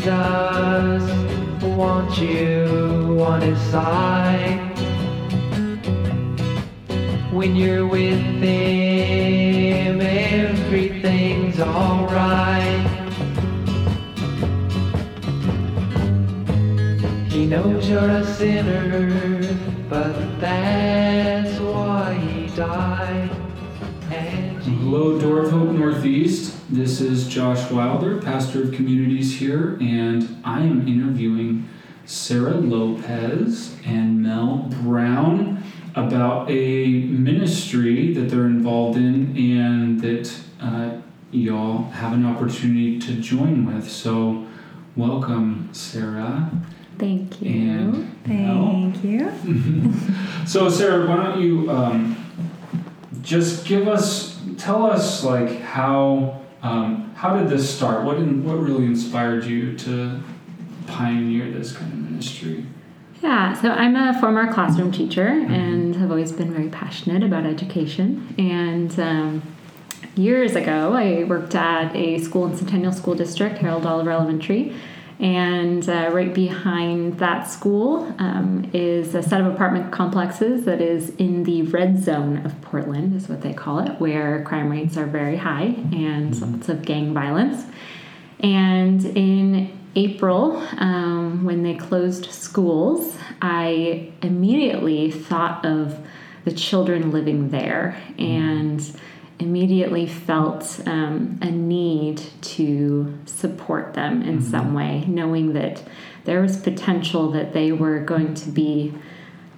Jesus you on his side. When you're with him, everything's alright. He knows you're a sinner, but that's why he died. Door Hope Northeast. This is Josh Wilder, pastor of communities here, and I am interviewing Sarah Lopez and Mel Brown about a ministry that they're involved in and that uh, y'all have an opportunity to join with. So, welcome, Sarah. Thank you. And Mel. Thank you. So, Sarah, why don't you um, just give us, tell us, like how um, how did this start? What in, what really inspired you to pioneer this kind of ministry? Yeah, so I'm a former classroom teacher and have always been very passionate about education. And um, years ago, I worked at a school in Centennial School District, Harold Oliver Elementary. And uh, right behind that school um, is a set of apartment complexes that is in the red zone of Portland, is what they call it, where crime rates are very high and lots of gang violence. And in April, um, when they closed schools, I immediately thought of the children living there. And immediately felt um, a need to support them in some way, knowing that there was potential that they were going to be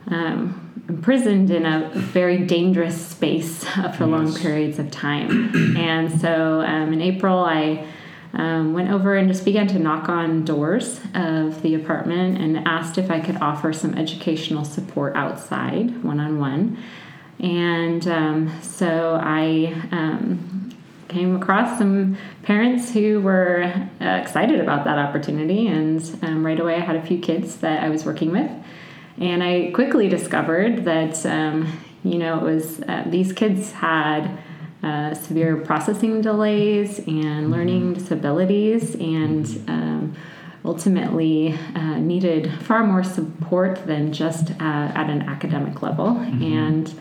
um, imprisoned in a very dangerous space for long periods of time. and so um, in April, I um, went over and just began to knock on doors of the apartment and asked if I could offer some educational support outside, one on one. And um, so I um, came across some parents who were uh, excited about that opportunity, and um, right away I had a few kids that I was working with. And I quickly discovered that, um, you know, it was uh, these kids had uh, severe processing delays and learning disabilities, and um, ultimately uh, needed far more support than just uh, at an academic level. And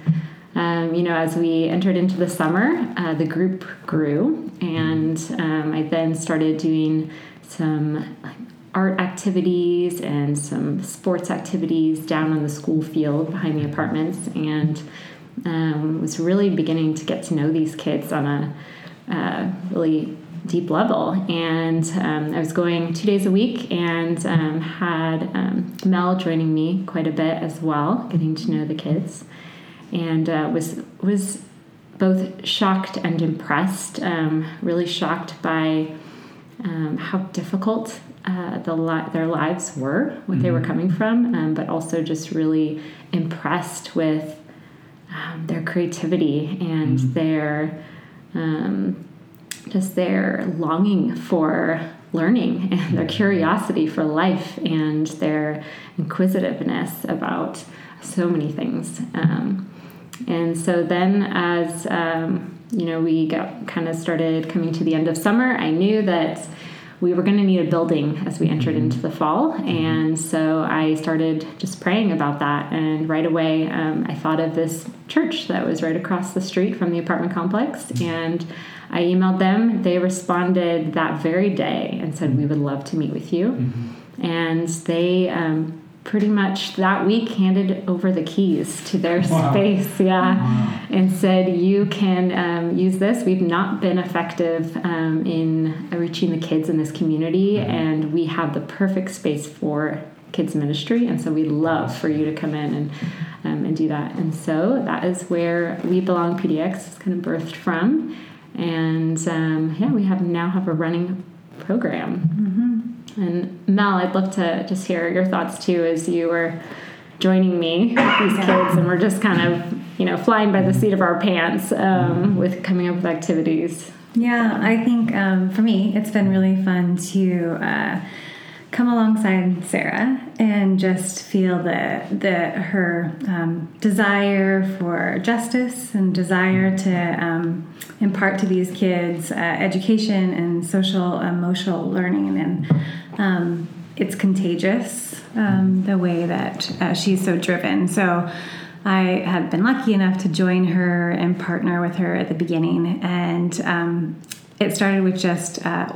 um, you know, as we entered into the summer, uh, the group grew, and um, I then started doing some art activities and some sports activities down on the school field behind the apartments, and um, was really beginning to get to know these kids on a uh, really deep level. And um, I was going two days a week and um, had um, Mel joining me quite a bit as well, getting to know the kids, and uh, was was both shocked and impressed. Um, really shocked by um, how difficult uh, the li- their lives were, what they were coming from, um, but also just really impressed with um, their creativity and their um, just their longing for learning and their curiosity for life and their inquisitiveness about so many things. Um, and so then, as um, you know, we got kind of started coming to the end of summer, I knew that we were going to need a building as we entered into the fall. And so I started just praying about that. And right away, um, I thought of this church that was right across the street from the apartment complex. And I emailed them. They responded that very day and said, We would love to meet with you. And they um, pretty much that week handed over the keys to their Wow. space. Yeah. And said, You can um, use this. We've not been effective um, in reaching the kids in this community, and we have the perfect space for kids ministry and so we'd love for you to come in and um, and do that and so that is where we belong pdx is kind of birthed from and um, yeah we have now have a running program and mel i'd love to just hear your thoughts too as you were joining me with these kids and we're just kind of you know flying by the seat of our pants um, with coming up with activities. Yeah, I think um, for me, it's been really fun to uh, come alongside Sarah and just feel that that her um, desire for justice and desire to um, impart to these kids uh, education and social emotional learning. And um, it's contagious um, the way that uh, she's so driven. So I had been lucky enough to join her and partner with her at the beginning. And um, it started with just uh,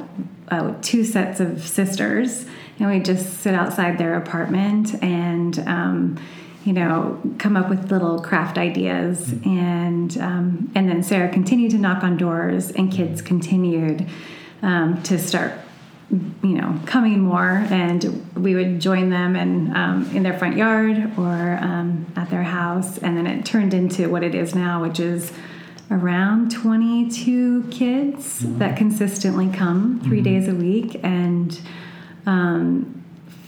uh, two sets of sisters and we just sit outside their apartment and um, you know come up with little craft ideas. And um, and then sarah continued to knock on doors and kids continued um, to start you know coming more. And we would join them and um, in their front yard or um, at their house. And then it turned into what it is now which is around 22 kids that consistently come 3 days a week. And um,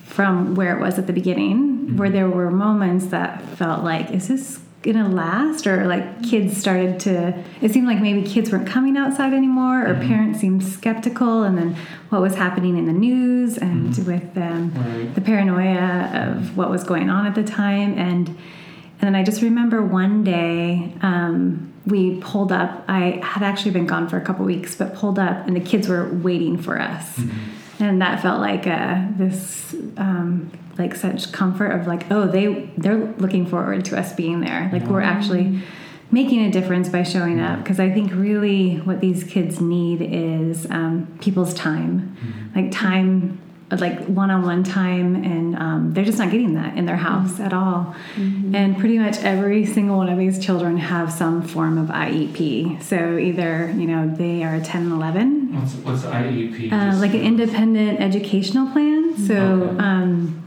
from where it was at the beginning, where there were moments that felt like, is this gonna last? Or like kids started to, it seemed like maybe kids weren't coming outside anymore, or parents seemed skeptical, and then what was happening in the news and with um, Right. the paranoia of what was going on at the time. And and then I just remember one day um, we pulled up. I had actually been gone for a couple weeks, but pulled up, and the kids were waiting for us, and that felt like a, this um, like such comfort of like, oh, they they're looking forward to us being there. Like we're actually making a difference by showing up. Because I think really what these kids need is um, people's time, like time like one-on-one time and um, they're just not getting that in their house at all. And pretty much every single one of these children have some form of iep so either you know they are 10 and 11 What's what's IEP? uh, like an independent educational plan. So Okay. um,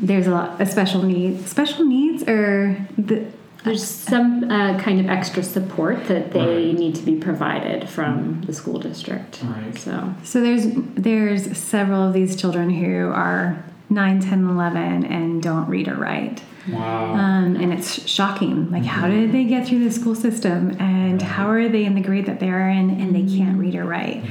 there's a lot of special needs special needs or the, There's some uh, kind of extra support that they Right. need to be provided from the school district. Right. So So there's there's several of these children who are 9, 10, 11 and don't read or write. wow. Um, and it's shocking. Like, how did they get through the school system? And how are they in the grade that they are in and they can't read or write?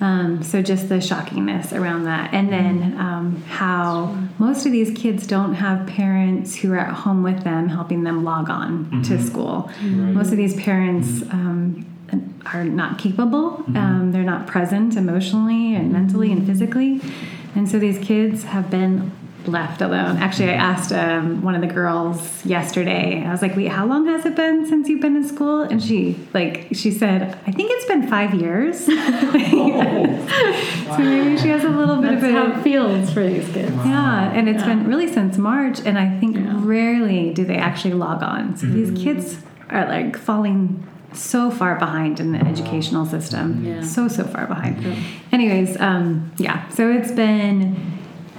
Um, so, just the shockingness around that. And then um, how most of these kids don't have parents who are at home with them helping them log on to school. Most of these parents um, are not capable, um, they're not present emotionally and mentally and physically. And so these kids have been left alone. Actually, I asked um, one of the girls yesterday. I was like, "Wait, how long has it been since you've been in school?" And she, like, she said, "I think it's been five years." so maybe she has a little bit that's of how a it feels for these kids. yeah, and it's Yeah. been really since March, and I think Yeah. rarely do they actually log on. So these kids are like falling so far behind in the educational system, Yeah. so so far behind. Anyways, um, yeah, so it's been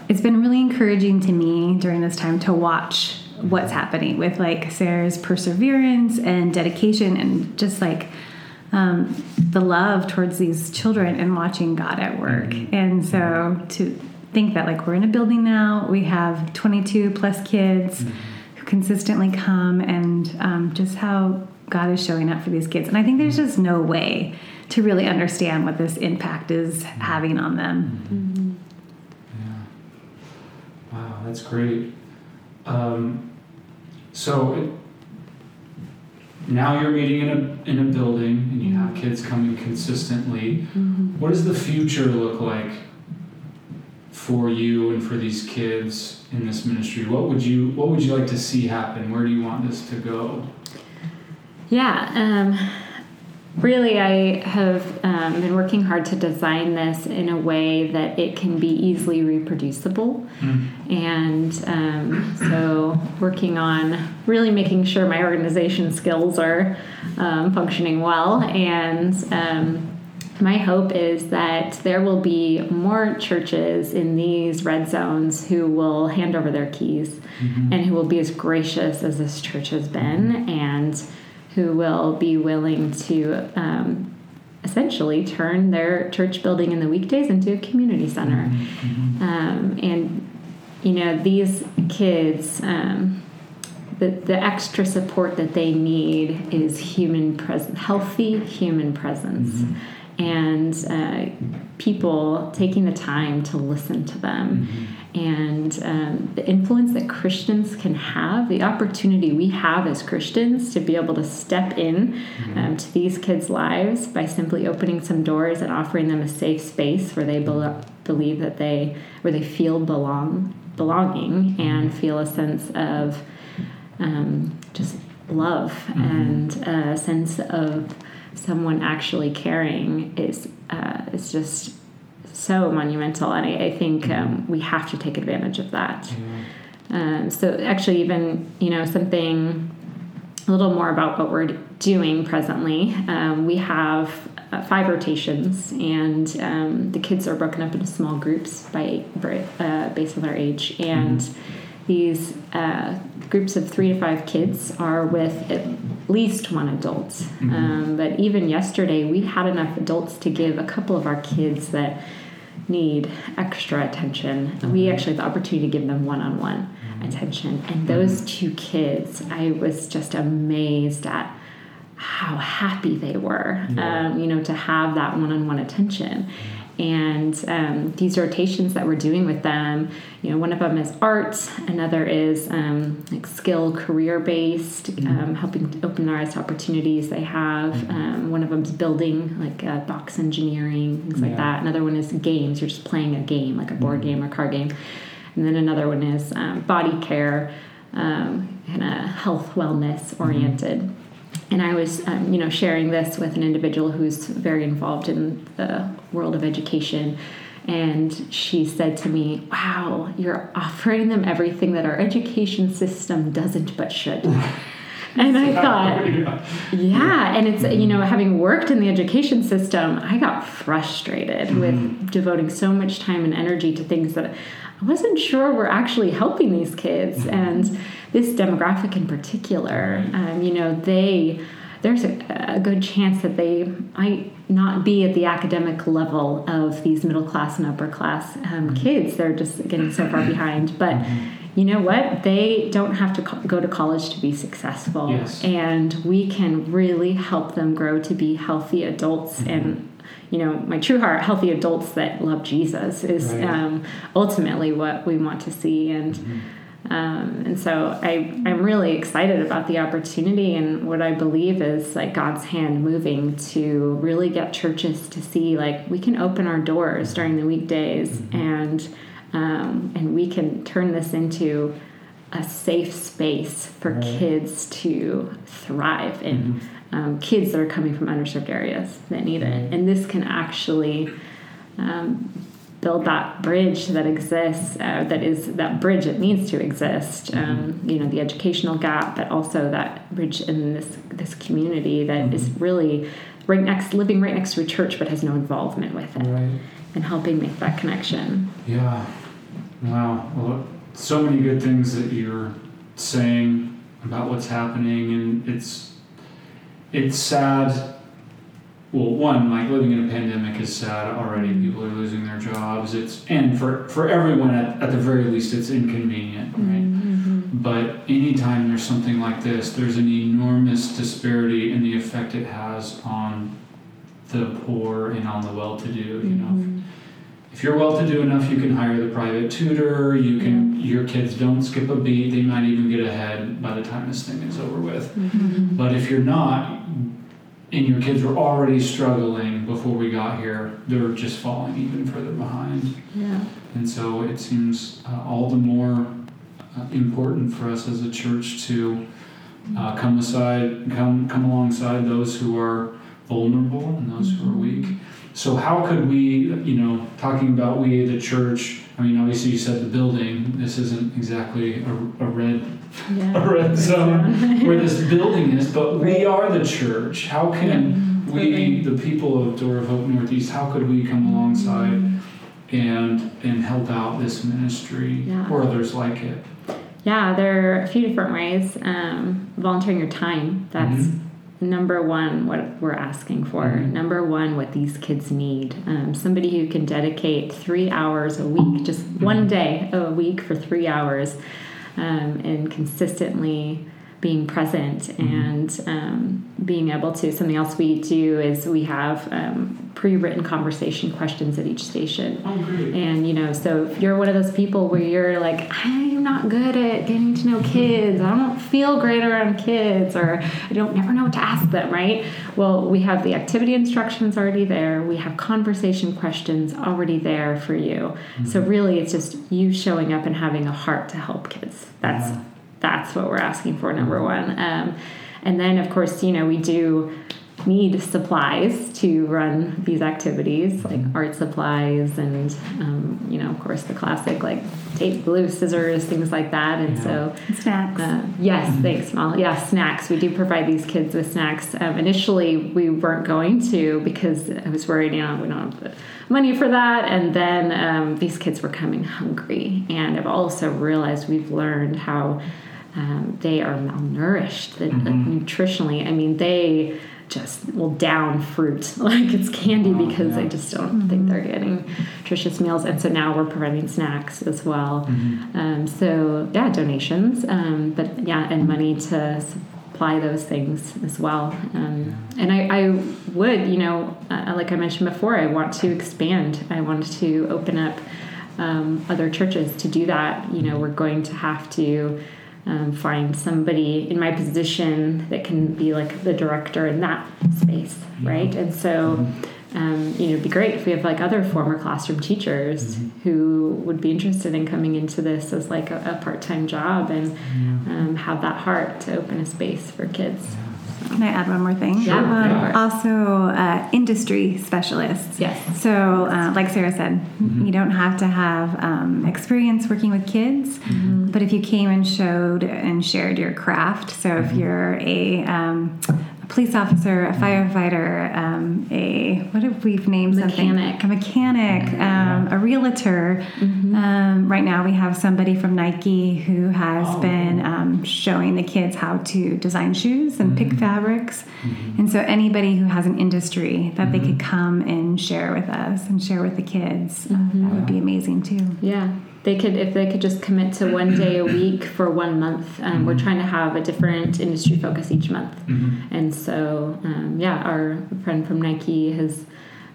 it's been really encouraging to me during this time to watch what's happening with like Sarah's perseverance and dedication and just like um, the love towards these children and watching God at work. Mm-hmm. And so to think that like we're in a building now, we have 22 plus kids mm-hmm. who consistently come, and um, just how God is showing up for these kids. And I think there's mm-hmm. just no way to really understand what this impact is having on them. Yeah. That's great. Um, so it, now you're meeting in a in a building and you have kids coming consistently. What does the future look like for you and for these kids in this ministry? What would you What would you like to see happen? Where do you want this to go? Yeah, um, really, I have um, been working hard to design this in a way that it can be easily reproducible. And um, so, working on really making sure my organization skills are um, functioning well. And um, my hope is that there will be more churches in these red zones who will hand over their keys and who will be as gracious as this church has been and who will be willing to um, essentially turn their church building in the weekdays into a community center. Um, and, you know, these kids, um, the, the extra support that they need is human presence, healthy human presence. And uh, people taking the time to listen to them. And um, the influence that Christians can have, the opportunity we have as Christians to be able to step in um, to these kids' lives by simply opening some doors and offering them a safe space where they bel believe that they, where they feel belong, belonging and feel a sense of um, just love and a sense of someone actually caring is uh, is just so monumental, and I, I think um, we have to take advantage of that. Um, so actually, even you know something a little more about what we're doing presently. Um, we have uh, five rotations, and um, the kids are broken up into small groups by uh, based on their age, and these uh, groups of three to five kids are with at least one adult. Um, but even yesterday, we had enough adults to give a couple of our kids that need extra attention. We actually had the opportunity to give them one on one attention. And those two kids, I was just amazed at how happy they were, um, you know, to have that one on one attention. And um, these rotations that we're doing with them, you know, one of them is art, another is um, like skill career based, um, helping open their eyes to opportunities they have. Um, one of them is building, like uh, box engineering, things like that. Another one is games, you're just playing a game, like a board game or card game. And then another one is um, body care, um, kind of health wellness oriented. And I was, um, you know, sharing this with an individual who's very involved in the world of education. And she said to me, Wow, you're offering them everything that our education system doesn't but should. and I thought, yeah, and it's you know having worked in the education system, I got frustrated with devoting so much time and energy to things that I wasn't sure were actually helping these kids and this demographic in particular. Um, you know, they there's a, a good chance that they might not be at the academic level of these middle class and upper class um, mm-hmm. kids. They're just getting so far mm-hmm. behind, but mm-hmm. you know what? They don't have to co- go to college to be successful. Yes. And we can really help them grow to be healthy adults. And, you know, my true heart, healthy adults that love Jesus is Right. um, ultimately what we want to see. And, um, and so I, I'm really excited about the opportunity and what I believe is like God's hand moving to really get churches to see like we can open our doors during the weekdays and um, and we can turn this into a safe space for Right. kids to thrive in. Um, kids that are coming from underserved areas that need it, and this can actually um, build that bridge that exists uh, that is that bridge that needs to exist um, you know the educational gap but also that bridge in this this community that is really right next living right next to a church but has no involvement with it Right. and helping make that connection Yeah. Wow. Well, so many good things that you're saying about what's happening, and it's it's sad. Well, one, like living in a pandemic is sad already. People are losing their jobs. It's and for for everyone at, at the very least, it's inconvenient, right? Mm-hmm, mm-hmm. But anytime there's something like this, there's an enormous disparity in the effect it has on the poor and on the well-to-do. You know, mm-hmm. if you're well-to-do enough, you can hire the private tutor. You can your kids don't skip a beat. They might even get ahead by the time this thing is over with. But if you're not, and your kids were already struggling before we got here, they're just falling even further behind. yeah And so it seems uh, all the more uh, important for us as a church to uh, come aside, come come alongside those who are vulnerable and those who are weak. So how could we, you know, talking about we the church? I mean, obviously you said the building. This isn't exactly a, a red yeah a red zone where this building is, but we are the church. How can we, the people of Door of Hope Northeast, how could we come alongside and and help out this ministry Yeah. or others like it? Yeah, there are a few different ways. Um, volunteering your time, that's Mhm. Number one, what we're asking for. Mhm. Number one, what these kids need. Um, somebody who can dedicate three hours a week, just one day a week for three hours, um, and consistently being present and um, being able to. Something else we do is we have um, pre-written conversation questions at each station. Oh. And you know, so if you're one of those people where you're like, I'm not good at getting to know kids, I don't feel great around kids, or I don't never know what to ask them, right? Well, we have the activity instructions already there. We have conversation questions already there for you. So really, it's just you showing up and having a heart to help kids. That's Yeah. that's what we're asking for number one um, and then of course you know we do need supplies to run these activities like art supplies and um, you know of course the classic like tape glue scissors things like that and so Snacks. uh, yes, thanks, Molly. Yeah, snacks. We do provide these kids with snacks. Um, initially, we weren't going to because I was worried, you know, we don't have the money for that. And then um, these kids were coming hungry. And I've also realized we've learned how um, they are malnourished the, like, nutritionally. I mean, they just will down fruit like it's candy Wow, because yeah. I just don't think they're getting nutritious meals. And so now we're providing snacks as well. Um, so yeah, donations, um, but yeah, and money to supply those things as well. Um, and I, I would, you know, uh, like I mentioned before, I want to expand. I want to open up um, other churches to do that. You know, we're going to have to um, find somebody in my position that can be like the director in that space, right? And so, um, you know, it'd be great if we have like other former classroom teachers who would be interested in coming into this as like a, a part-time job and um, have that heart to open a space for kids. Can I add one more thing? Sure, Um, yeah. Also, uh, industry specialists. Yes. So, uh, like Sarah said, you don't have to have um, experience working with kids, but if you came and showed and shared your craft, so if you're a, um, a police officer, a firefighter, um, a what if we've named Mechanic. something? A mechanic, um, a realtor. Um, right now, we have somebody from Nike who has Oh, been um, showing the kids how to design shoes and pick fabrics. And so, anybody who has an industry that they could come and share with us and share with the kids, uh, that would be amazing too. Yeah, they could if they could just commit to one day a week for one month. Um, We're trying to have a different industry focus each month, and so um, yeah, our friend from Nike has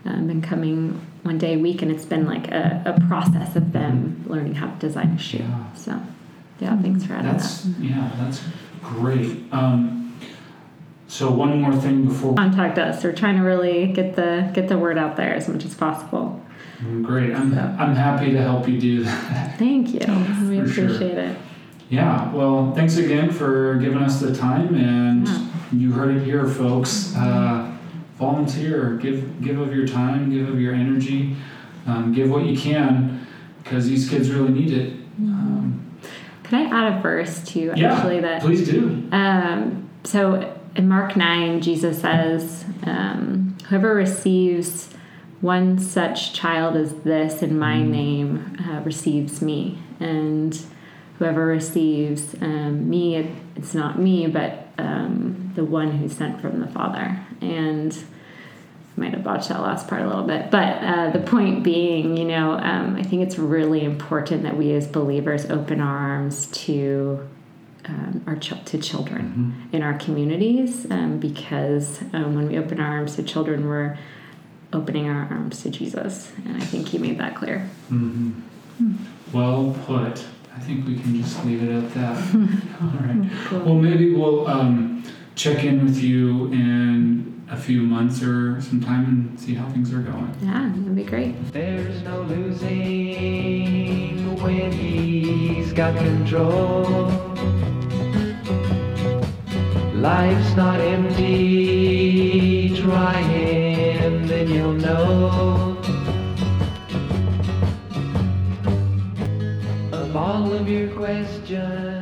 um, been coming one day a week, and it's been like a, a process of them learning how to design a shoe. Yeah. So yeah, thanks for adding That's that. yeah, that's great. Um, so one more thing before Contact us. We're trying to really get the get the word out there as much as possible. Great. I'm I'm happy to help you do that. Thank you. we for sure. appreciate it. Yeah. Well, thanks again for giving us the time, and Yeah. you heard it here, folks. Uh, volunteer. Give give of your time. Give of your energy. Um, give what you can, because these kids really need it. Um, Can I add a verse to yeah. actually that Please do. Um, so in Mark 9, Jesus says, um, Whoever receives one such child as this in my name uh, receives me. And whoever receives um, me, it, it's not me, but um, the one who's sent from the Father. And I might have botched that last part a little bit, but uh, the point being, you know, um, I think it's really important that we as believers open our arms to um, our ch- to children in our communities um, because um, when we open our arms to children, we're opening our arms to Jesus, and I think he made that clear. Mm-hmm. Well put. I think we can just leave it at that. All right. Well, maybe we'll um, check in with you in a few months or sometime and see how things are going. Yeah, that'd be great. There's no losing when he's got control. Life's not empty, try you'll know. Of all of your questions.